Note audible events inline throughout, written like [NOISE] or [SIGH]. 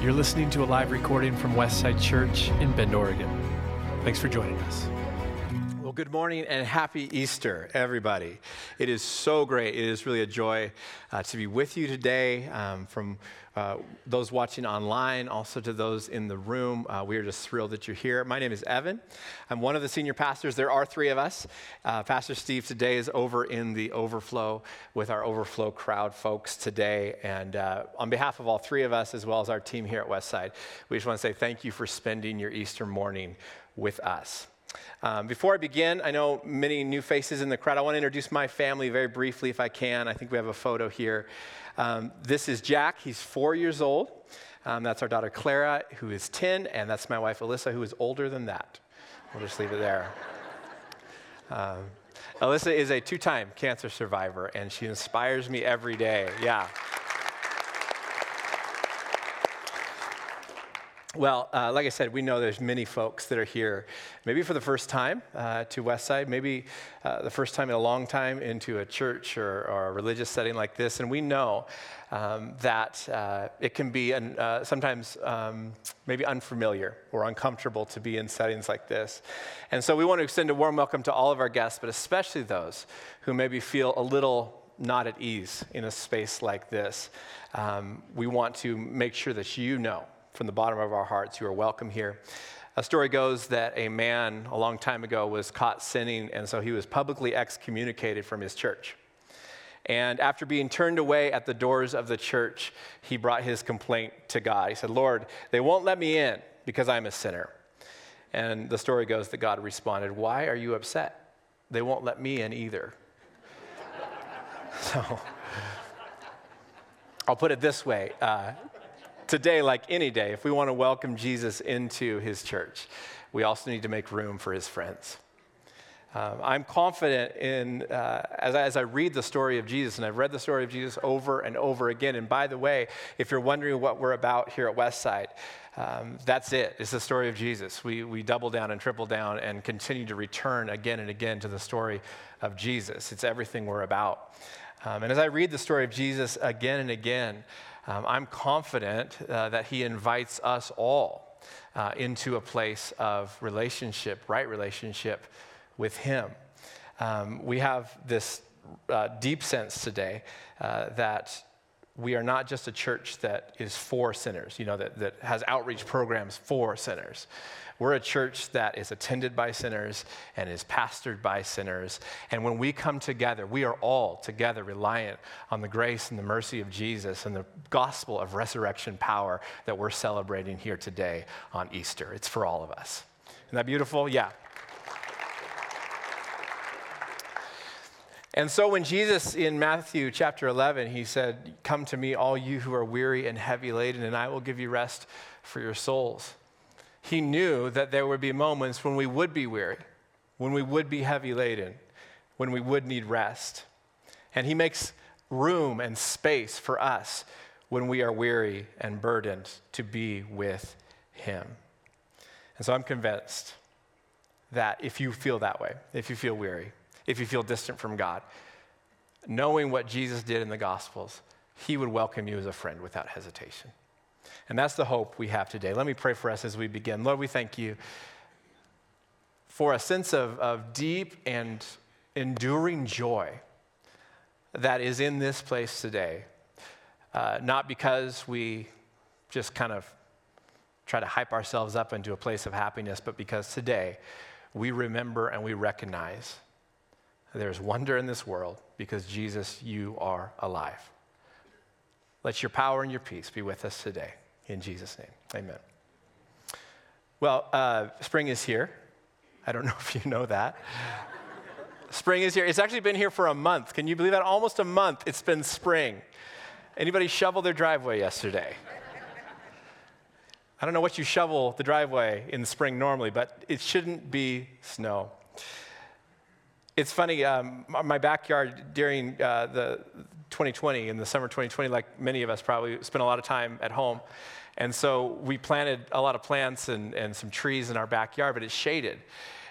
You're listening to a live recording from Westside Church in Bend, Oregon. Thanks for joining us. Well, good morning and happy Easter, everybody. It is so great. It is really a joy uh, to be with you today. Um, from uh, those watching online, also to those in the room, uh, we are just thrilled that you're here. My name is Evan. I'm one of the senior pastors. There are three of us. Uh, Pastor Steve today is over in the overflow with our overflow crowd folks today. And uh, on behalf of all three of us, as well as our team here at Westside, we just want to say thank you for spending your Easter morning with us. Um, before I begin, I know many new faces in the crowd. I want to introduce my family very briefly, if I can. I think we have a photo here. Um, this is Jack. He's four years old. Um, that's our daughter Clara, who is 10, and that's my wife Alyssa, who is older than that. We'll just leave it there. Um, Alyssa is a two time cancer survivor, and she inspires me every day. Yeah. Well, uh, like I said, we know there's many folks that are here, maybe for the first time uh, to Westside, maybe uh, the first time in a long time into a church or, or a religious setting like this, and we know um, that uh, it can be an, uh, sometimes um, maybe unfamiliar or uncomfortable to be in settings like this. And so we want to extend a warm welcome to all of our guests, but especially those who maybe feel a little not at ease in a space like this. Um, we want to make sure that you know from the bottom of our hearts, you are welcome here. A story goes that a man a long time ago was caught sinning, and so he was publicly excommunicated from his church. And after being turned away at the doors of the church, he brought his complaint to God. He said, Lord, they won't let me in because I'm a sinner. And the story goes that God responded, Why are you upset? They won't let me in either. [LAUGHS] so I'll put it this way uh, today, like any day, if we want to welcome Jesus into his church, we also need to make room for his friends. Um, I'm confident in, uh, as, I, as I read the story of Jesus, and I've read the story of Jesus over and over again. And by the way, if you're wondering what we're about here at Westside, um, that's it. It's the story of Jesus. We, we double down and triple down and continue to return again and again to the story of Jesus. It's everything we're about. Um, and as I read the story of Jesus again and again, um, I'm confident uh, that He invites us all uh, into a place of relationship, right relationship with Him. Um, we have this uh, deep sense today uh, that we are not just a church that is for sinners, you know, that, that has outreach programs for sinners. We're a church that is attended by sinners and is pastored by sinners. And when we come together, we are all together reliant on the grace and the mercy of Jesus and the gospel of resurrection power that we're celebrating here today on Easter. It's for all of us. Isn't that beautiful? Yeah. And so when Jesus in Matthew chapter 11, he said, Come to me, all you who are weary and heavy laden, and I will give you rest for your souls he knew that there would be moments when we would be weary, when we would be heavy laden, when we would need rest. And he makes room and space for us when we are weary and burdened to be with him. And so I'm convinced that if you feel that way, if you feel weary, if you feel distant from God, knowing what Jesus did in the Gospels, he would welcome you as a friend without hesitation. And that's the hope we have today. Let me pray for us as we begin. Lord, we thank you for a sense of, of deep and enduring joy that is in this place today. Uh, not because we just kind of try to hype ourselves up into a place of happiness, but because today we remember and we recognize there's wonder in this world because Jesus, you are alive. Let your power and your peace be with us today. In Jesus' name, amen. Well, uh, spring is here. I don't [LAUGHS] know if you know that. spring is here. It's actually been here for a month. Can you believe that? Almost a month it's been spring. Anybody shovel their driveway yesterday? I don't know what you shovel the driveway in the spring normally, but it shouldn't be snow. It's funny, um, my backyard during uh, the 2020, in the summer 2020, like many of us probably spent a lot of time at home. And so we planted a lot of plants and, and some trees in our backyard, but it's shaded.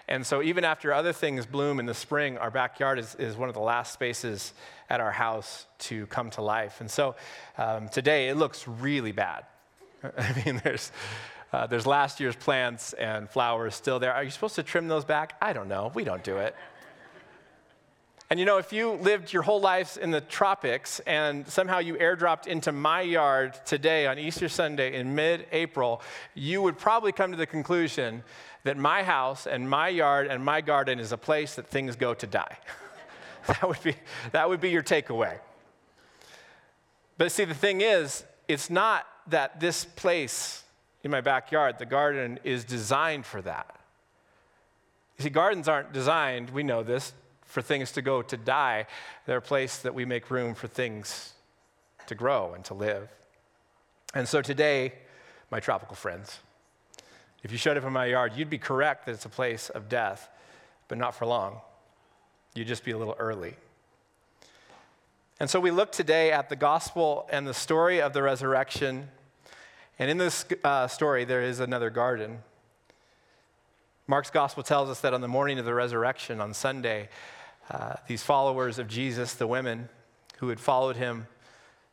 And so even after other things bloom in the spring, our backyard is, is one of the last spaces at our house to come to life. And so um, today it looks really bad. [LAUGHS] I mean, there's, uh, there's last year's plants and flowers still there. Are you supposed to trim those back? I don't know. We don't do it. And you know, if you lived your whole life in the tropics and somehow you airdropped into my yard today on Easter Sunday in mid April, you would probably come to the conclusion that my house and my yard and my garden is a place that things go to die. [LAUGHS] that, would be, that would be your takeaway. But see, the thing is, it's not that this place in my backyard, the garden, is designed for that. You see, gardens aren't designed, we know this, for things to go to die. They're a place that we make room for things to grow and to live. And so today, my tropical friends, if you showed up in my yard, you'd be correct that it's a place of death, but not for long. You'd just be a little early. And so we look today at the gospel and the story of the resurrection. And in this uh, story, there is another garden. Mark's gospel tells us that on the morning of the resurrection, on Sunday, uh, these followers of Jesus, the women who had followed him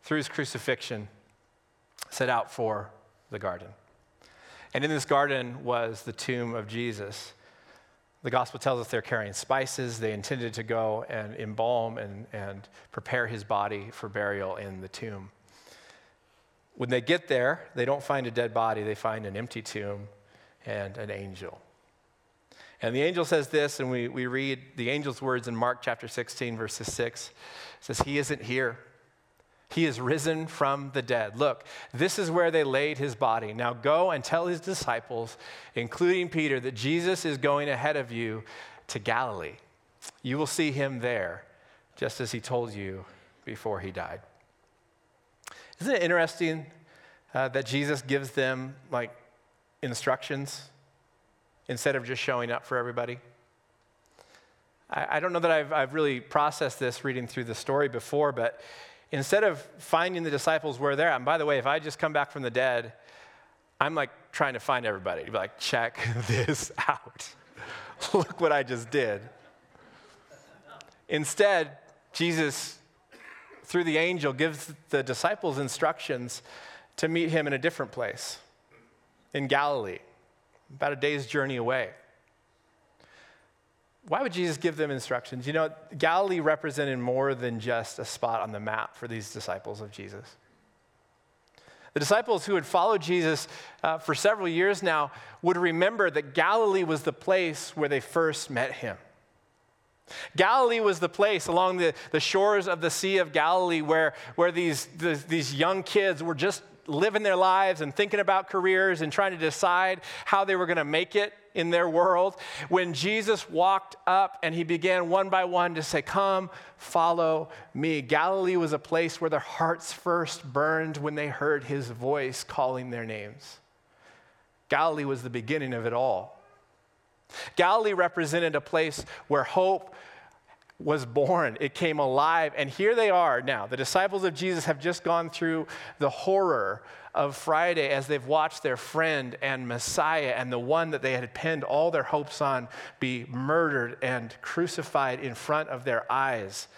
through his crucifixion, set out for the garden. And in this garden was the tomb of Jesus. The gospel tells us they're carrying spices. They intended to go and embalm and, and prepare his body for burial in the tomb. When they get there, they don't find a dead body, they find an empty tomb and an angel. And the angel says this, and we, we read the angel's words in Mark chapter 16, verses 6. It says, He isn't here. He is risen from the dead. Look, this is where they laid his body. Now go and tell his disciples, including Peter, that Jesus is going ahead of you to Galilee. You will see him there, just as he told you before he died. Isn't it interesting uh, that Jesus gives them like instructions instead of just showing up for everybody? I, I don't know that I've, I've really processed this reading through the story before, but instead of finding the disciples where they're at, and by the way, if I just come back from the dead, I'm like trying to find everybody. Be like, check [LAUGHS] this out. [LAUGHS] Look what I just did. Instead, Jesus, through the angel, gives the disciples instructions to meet him in a different place in Galilee about a day's journey away. Why would Jesus give them instructions? You know, Galilee represented more than just a spot on the map for these disciples of Jesus. The disciples who had followed Jesus uh, for several years now would remember that Galilee was the place where they first met him. Galilee was the place along the, the shores of the Sea of Galilee where, where these, the, these young kids were just living their lives and thinking about careers and trying to decide how they were going to make it in their world. When Jesus walked up and he began one by one to say, Come, follow me. Galilee was a place where their hearts first burned when they heard his voice calling their names. Galilee was the beginning of it all. Galilee represented a place where hope was born. It came alive. And here they are now. The disciples of Jesus have just gone through the horror of Friday as they've watched their friend and Messiah and the one that they had pinned all their hopes on be murdered and crucified in front of their eyes.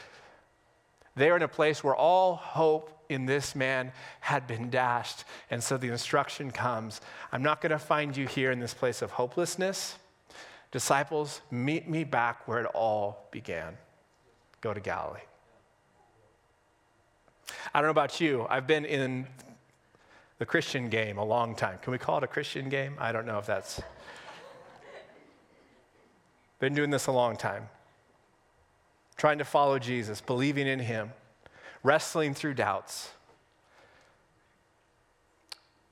They're in a place where all hope in this man had been dashed. And so the instruction comes I'm not going to find you here in this place of hopelessness. Disciples, meet me back where it all began go to Galilee. I don't know about you. I've been in the Christian game a long time. Can we call it a Christian game? I don't know if that's. Been doing this a long time. Trying to follow Jesus, believing in Him, wrestling through doubts,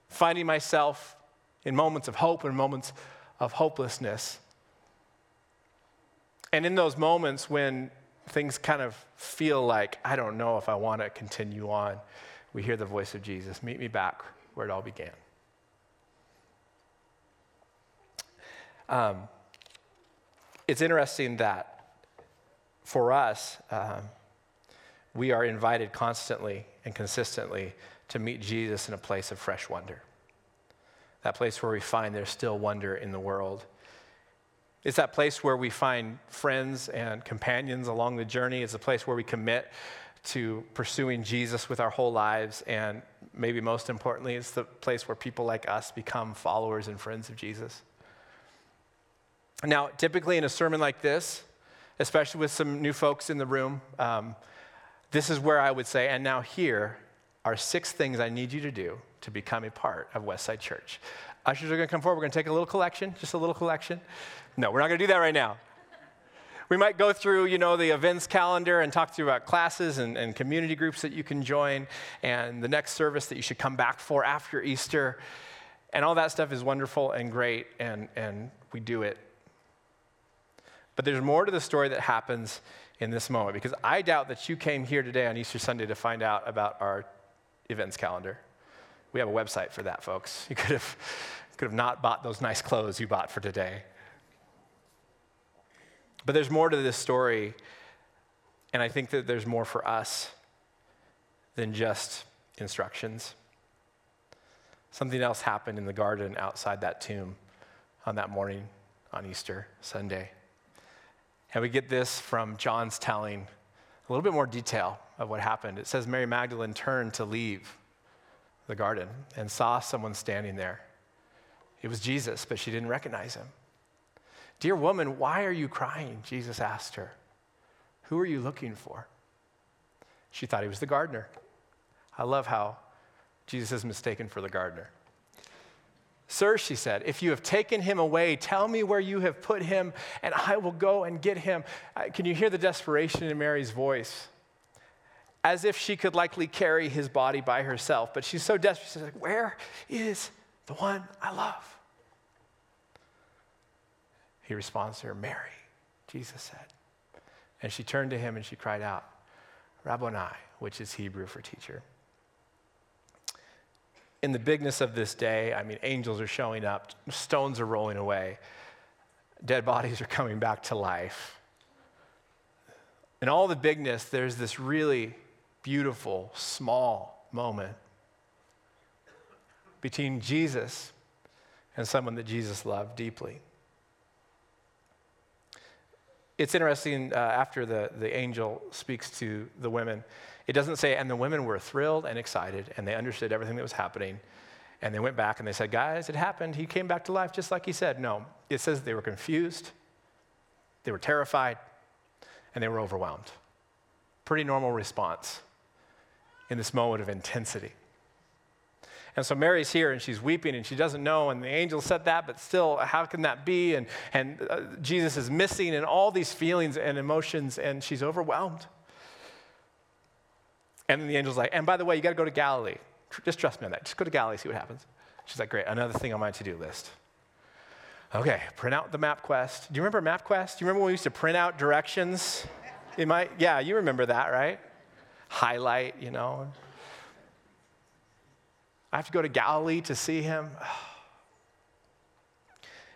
finding myself in moments of hope and moments of hopelessness. And in those moments when things kind of feel like, I don't know if I want to continue on, we hear the voice of Jesus Meet me back where it all began. Um, it's interesting that for us, um, we are invited constantly and consistently to meet Jesus in a place of fresh wonder. That place where we find there's still wonder in the world it's that place where we find friends and companions along the journey. It's a place where we commit to pursuing Jesus with our whole lives. And maybe most importantly, it's the place where people like us become followers and friends of Jesus. Now, typically in a sermon like this, especially with some new folks in the room, um, this is where I would say, and now here are six things I need you to do to become a part of Westside Church. Ushers are going to come forward. We're going to take a little collection, just a little collection. No, we're not going to do that right now. We might go through, you know, the events calendar and talk to you about classes and, and community groups that you can join and the next service that you should come back for after Easter. And all that stuff is wonderful and great, and, and we do it. But there's more to the story that happens in this moment because I doubt that you came here today on Easter Sunday to find out about our events calendar. We have a website for that, folks. You could have, could have not bought those nice clothes you bought for today. But there's more to this story, and I think that there's more for us than just instructions. Something else happened in the garden outside that tomb on that morning on Easter Sunday. And we get this from John's telling a little bit more detail of what happened. It says Mary Magdalene turned to leave the garden and saw someone standing there. It was Jesus, but she didn't recognize him. Dear woman, why are you crying? Jesus asked her. Who are you looking for? She thought he was the gardener. I love how Jesus is mistaken for the gardener. Sir, she said, if you have taken him away, tell me where you have put him, and I will go and get him. Uh, can you hear the desperation in Mary's voice? As if she could likely carry his body by herself, but she's so desperate. She's like, Where is the one I love? He responds to her, Mary, Jesus said. And she turned to him and she cried out, Rabboni, which is Hebrew for teacher. In the bigness of this day, I mean, angels are showing up, stones are rolling away, dead bodies are coming back to life. In all the bigness, there's this really beautiful, small moment between Jesus and someone that Jesus loved deeply. It's interesting, uh, after the, the angel speaks to the women, it doesn't say, and the women were thrilled and excited, and they understood everything that was happening. And they went back and they said, Guys, it happened. He came back to life just like he said. No, it says they were confused, they were terrified, and they were overwhelmed. Pretty normal response in this moment of intensity. And so Mary's here and she's weeping and she doesn't know, and the angel said that, but still, how can that be? And, and uh, Jesus is missing, and all these feelings and emotions, and she's overwhelmed. And then the angel's like, and by the way, you got to go to Galilee. Just trust me on that. Just go to Galilee, see what happens. She's like, great, another thing on my to do list. Okay, print out the MapQuest. Do you remember MapQuest? Do you remember when we used to print out directions? It might, yeah, you remember that, right? Highlight, you know. I have to go to Galilee to see him. [SIGHS]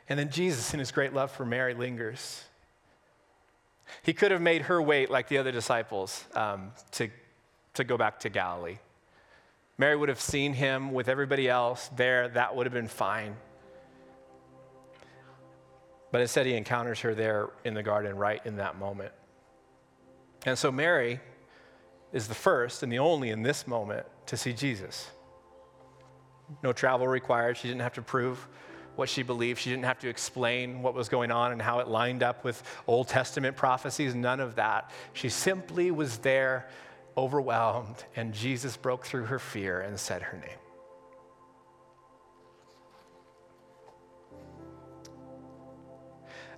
And then Jesus, in his great love for Mary, lingers. He could have made her wait like the other disciples um, to, to go back to Galilee. Mary would have seen him with everybody else there, that would have been fine. But instead, he encounters her there in the garden right in that moment. And so, Mary is the first and the only in this moment to see Jesus no travel required. She didn't have to prove what she believed. She didn't have to explain what was going on and how it lined up with Old Testament prophecies, none of that. She simply was there, overwhelmed, and Jesus broke through her fear and said her name.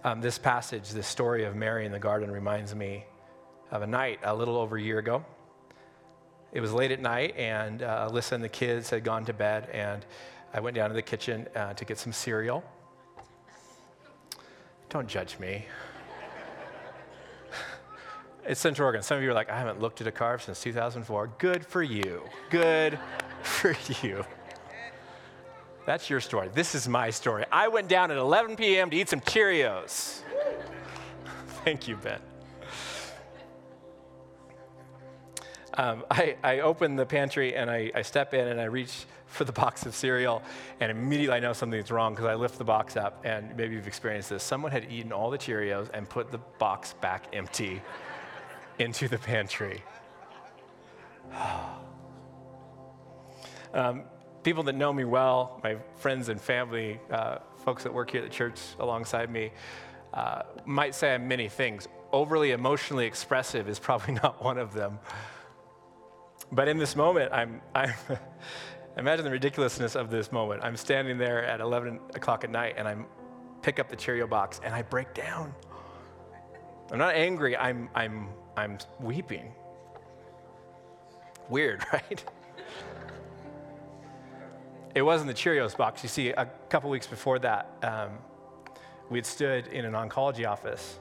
Um, this passage, this story of Mary in the garden, reminds me of a night a little over a year ago. It was late at night, and uh, Alyssa and the kids had gone to bed, and I went down to the kitchen uh, to get some cereal. Don't judge me. [LAUGHS] it's Central Oregon. Some of you are like, I haven't looked at a carb since 2004. Good for you. Good [LAUGHS] for you. That's your story. This is my story. I went down at 11 p.m. to eat some Cheerios. [LAUGHS] Thank you, Ben. Um, [LAUGHS] I, I, open the pantry and I, I, step in and I reach for the [LAUGHS] box of cereal, and immediately I know something's wrong because I lift the box up, and maybe you've experienced this. Someone had eaten all the Cheerios and put the box back empty [LAUGHS] into the pantry. [SIGHS] um, people that know me well, my friends and family, uh, folks that work here at the church alongside me, uh, might say I'm many things. Overly emotionally expressive is probably not one of them. But in this moment, I'm, I'm [LAUGHS] imagine the ridiculousness of this moment. I'm standing there at 11 o'clock at night and I pick up the Cheerio box and I break down. I'm not angry, I'm, I'm, I'm weeping. Weird, [LAUGHS] right? it wasn't the Cheerios box. You see, a couple weeks before that, um, we had stood in an oncology office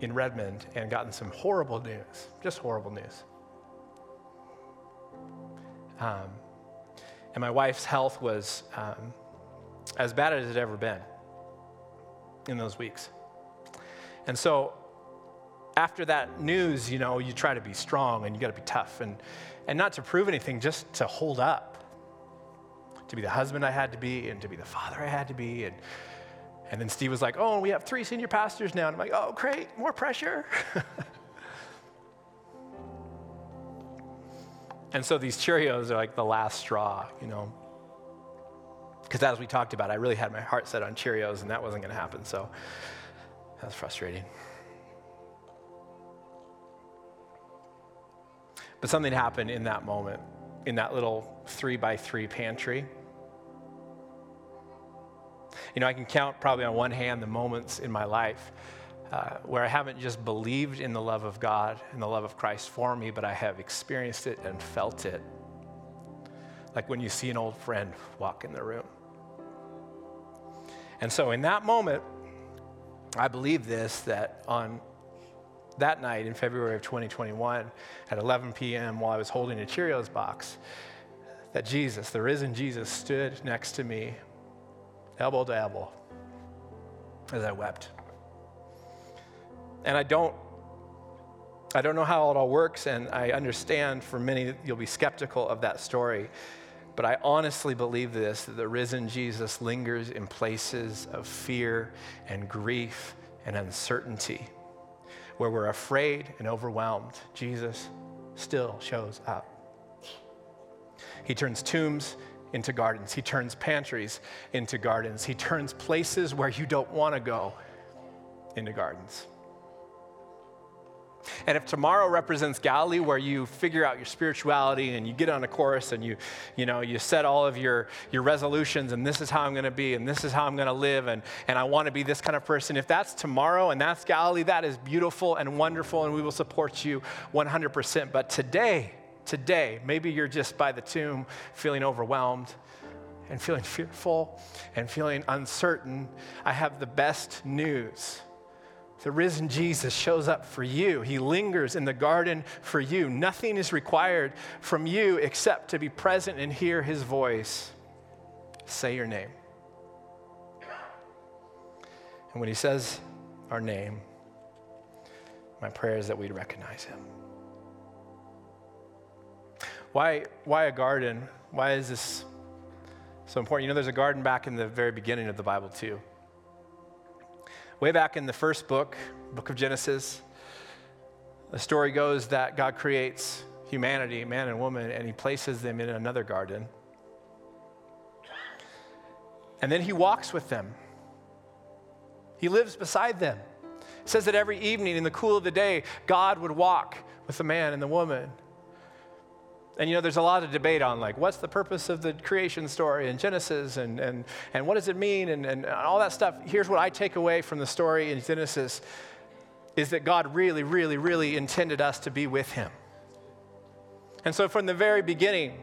in Redmond and gotten some horrible news, just horrible news. Um, and my wife's health was um, as bad as it had ever been in those weeks. And so after that news, you know, you try to be strong and you got to be tough and, and not to prove anything, just to hold up, to be the husband I had to be and to be the father I had to be. And, and then Steve was like, oh, we have three senior pastors now. And I'm like, oh, great, more pressure. [LAUGHS] And so these Cheerios are like the last straw, you know. Because as we talked about, I really had my heart set on Cheerios, and that wasn't going to happen. So that was frustrating. But something happened in that moment, in that little three by three pantry. You know, I can count probably on one hand the moments in my life uh, where I haven't just believed in the love of God and the love of Christ for me, but I have experienced it and felt it. Like when you see an old friend walk in the room. And so in that moment, I believe this that on that night in February of 2021 at 11 p.m., while I was holding a Cheerios box, that Jesus, the risen Jesus, stood next to me, elbow to elbow, as I wept. And I don't I don't know how it all works, and I understand for many you'll be skeptical of that story. But I honestly believe this that the risen Jesus lingers in places of fear and grief and uncertainty. Where we're afraid and overwhelmed, Jesus still shows up. He turns tombs into gardens, He turns pantries into gardens, He turns places where you don't want to go into gardens. And if tomorrow represents Galilee, where you figure out your spirituality and you get on a course and you, you know, you set all of your, your resolutions and this is how I'm going to be and this is how I'm going to live and, and I want to be this kind of person, if that's tomorrow and that's Galilee, that is beautiful and wonderful and we will support you 100%. But today, today, maybe you're just by the tomb feeling overwhelmed and feeling fearful and feeling uncertain. I have the best news the risen Jesus shows up for you. He lingers in the garden for you. Nothing is required from you except to be present and hear his voice. Say your name. And when he says our name, my prayer is that we'd recognize him. Why, why a garden? Why is this so important? You know, there's a garden back in the very beginning of the Bible, too. Way back in the first book, book of Genesis, the story goes that God creates humanity, man and woman, and he places them in another garden. And then he walks with them. He lives beside them. It says that every evening in the cool of the day, God would walk with the man and the woman. And you know, there's a lot of debate on like, what's the purpose of the creation story in Genesis and, and, and what does it mean and, and all that stuff. Here's what I take away from the story in Genesis is that God really, really, really intended us to be with him. And so from the very beginning,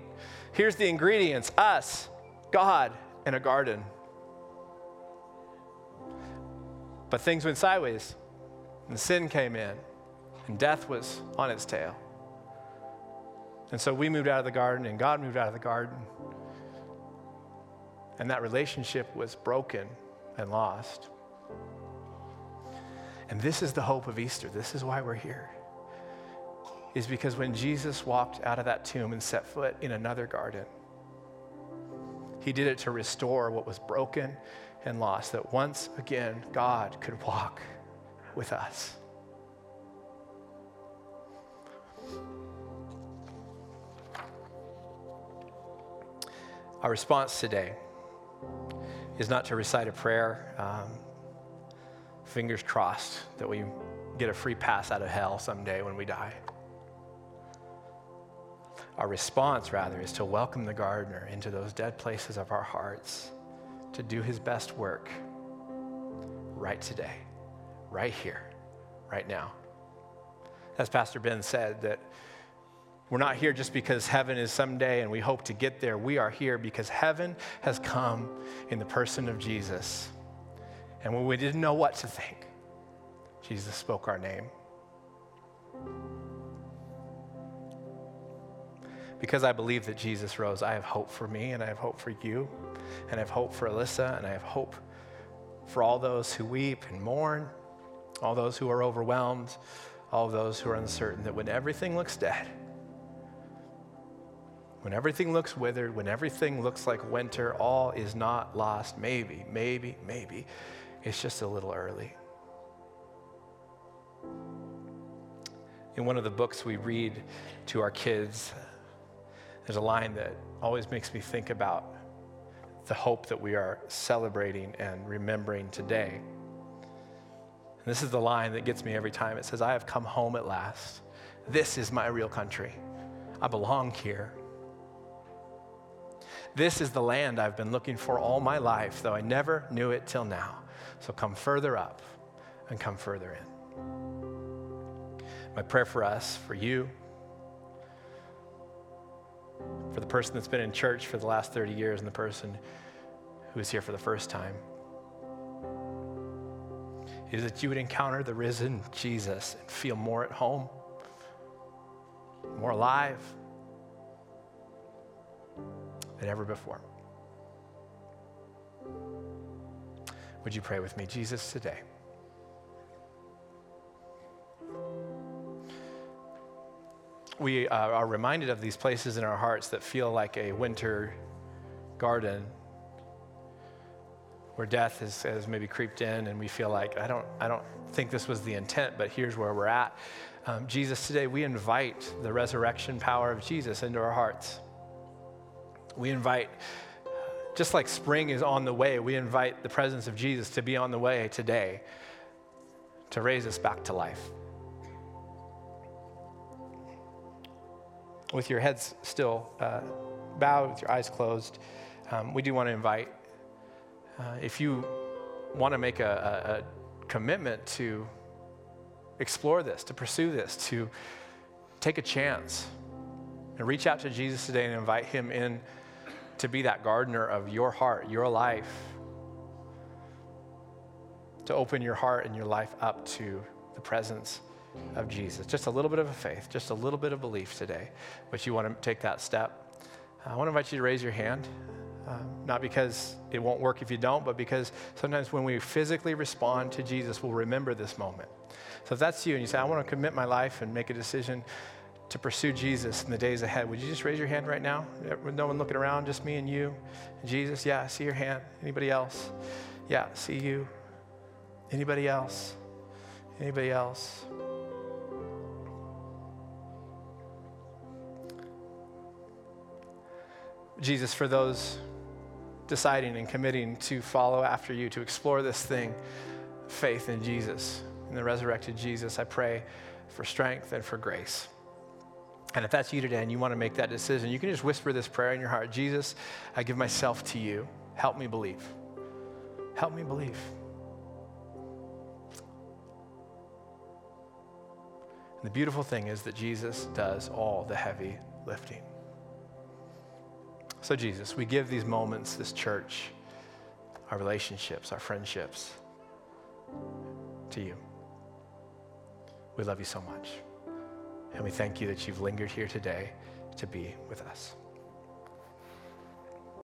here's the ingredients us, God, and a garden. But things went sideways, and sin came in, and death was on its tail. And so we moved out of the garden, and God moved out of the garden. And that relationship was broken and lost. And this is the hope of Easter. This is why we're here. Is because when Jesus walked out of that tomb and set foot in another garden, he did it to restore what was broken and lost, that once again God could walk with us. Our response today is not to recite a prayer, um, fingers crossed that we get a free pass out of hell someday when we die. Our response, rather, is to welcome the gardener into those dead places of our hearts to do his best work right today, right here, right now. As Pastor Ben said, that we're not here just because heaven is someday and we hope to get there. We are here because heaven has come in the person of Jesus. And when we didn't know what to think, Jesus spoke our name. Because I believe that Jesus rose, I have hope for me and I have hope for you, and I have hope for Alyssa, and I have hope for all those who weep and mourn, all those who are overwhelmed, all those who are uncertain, that when everything looks dead, when everything looks withered, when everything looks like winter, all is not lost. Maybe, maybe, maybe. It's just a little early. In one of the books we read to our kids, there's a line that always makes me think about the hope that we are celebrating and remembering today. And this is the line that gets me every time. It says, I have come home at last. This is my real country. I belong here. This is the land I've been looking for all my life, though I never knew it till now. So come further up and come further in. My prayer for us, for you, for the person that's been in church for the last 30 years and the person who is here for the first time, is that you would encounter the risen Jesus and feel more at home, more alive, than ever before. Would you pray with me, Jesus, today? We uh, are reminded of these places in our hearts that feel like a winter garden where death has, has, maybe creeped in and we feel like, I don't, I don't think this was the intent, but here's where we're at. Um, Jesus, today we invite the resurrection power of Jesus into our hearts. We invite, just like spring is on the way, we invite the presence of Jesus to be on the way today to raise us back to life. With your heads still uh, bowed, with your eyes closed, um, we do want to invite, uh, if you want to make a, a, a commitment to explore this, to pursue this, to take a chance, and reach out to Jesus today and invite him in to be that gardener of your heart, your life, to open your heart and your life up to the presence of Jesus. Just a little bit of a faith, just a little bit of belief today, but you want to take that step. I want to invite you to raise your hand. Um, not because it won't work if you don't, but because sometimes when we physically respond to Jesus, we'll remember this moment. So if that's you and you say, I want to commit my life and make a decision to pursue Jesus in the days ahead, would you just raise your hand right now? With no one looking around, just me and you. Jesus, yeah, I see your hand. Anybody else? Yeah, see you. Anybody else? Anybody else? Jesus, for those deciding and committing to follow after you, to explore this thing, faith in Jesus, in the resurrected Jesus, I pray for strength and for grace. And if that's you today and you want to make that decision, you can just whisper this prayer in your heart Jesus, I give myself to you. Help me believe. Help me believe. And the beautiful thing is that Jesus does all the heavy lifting. So, Jesus, we give these moments, this church, our relationships, our friendships, to you. We love you so much. And we thank you that you've lingered here today to be with us.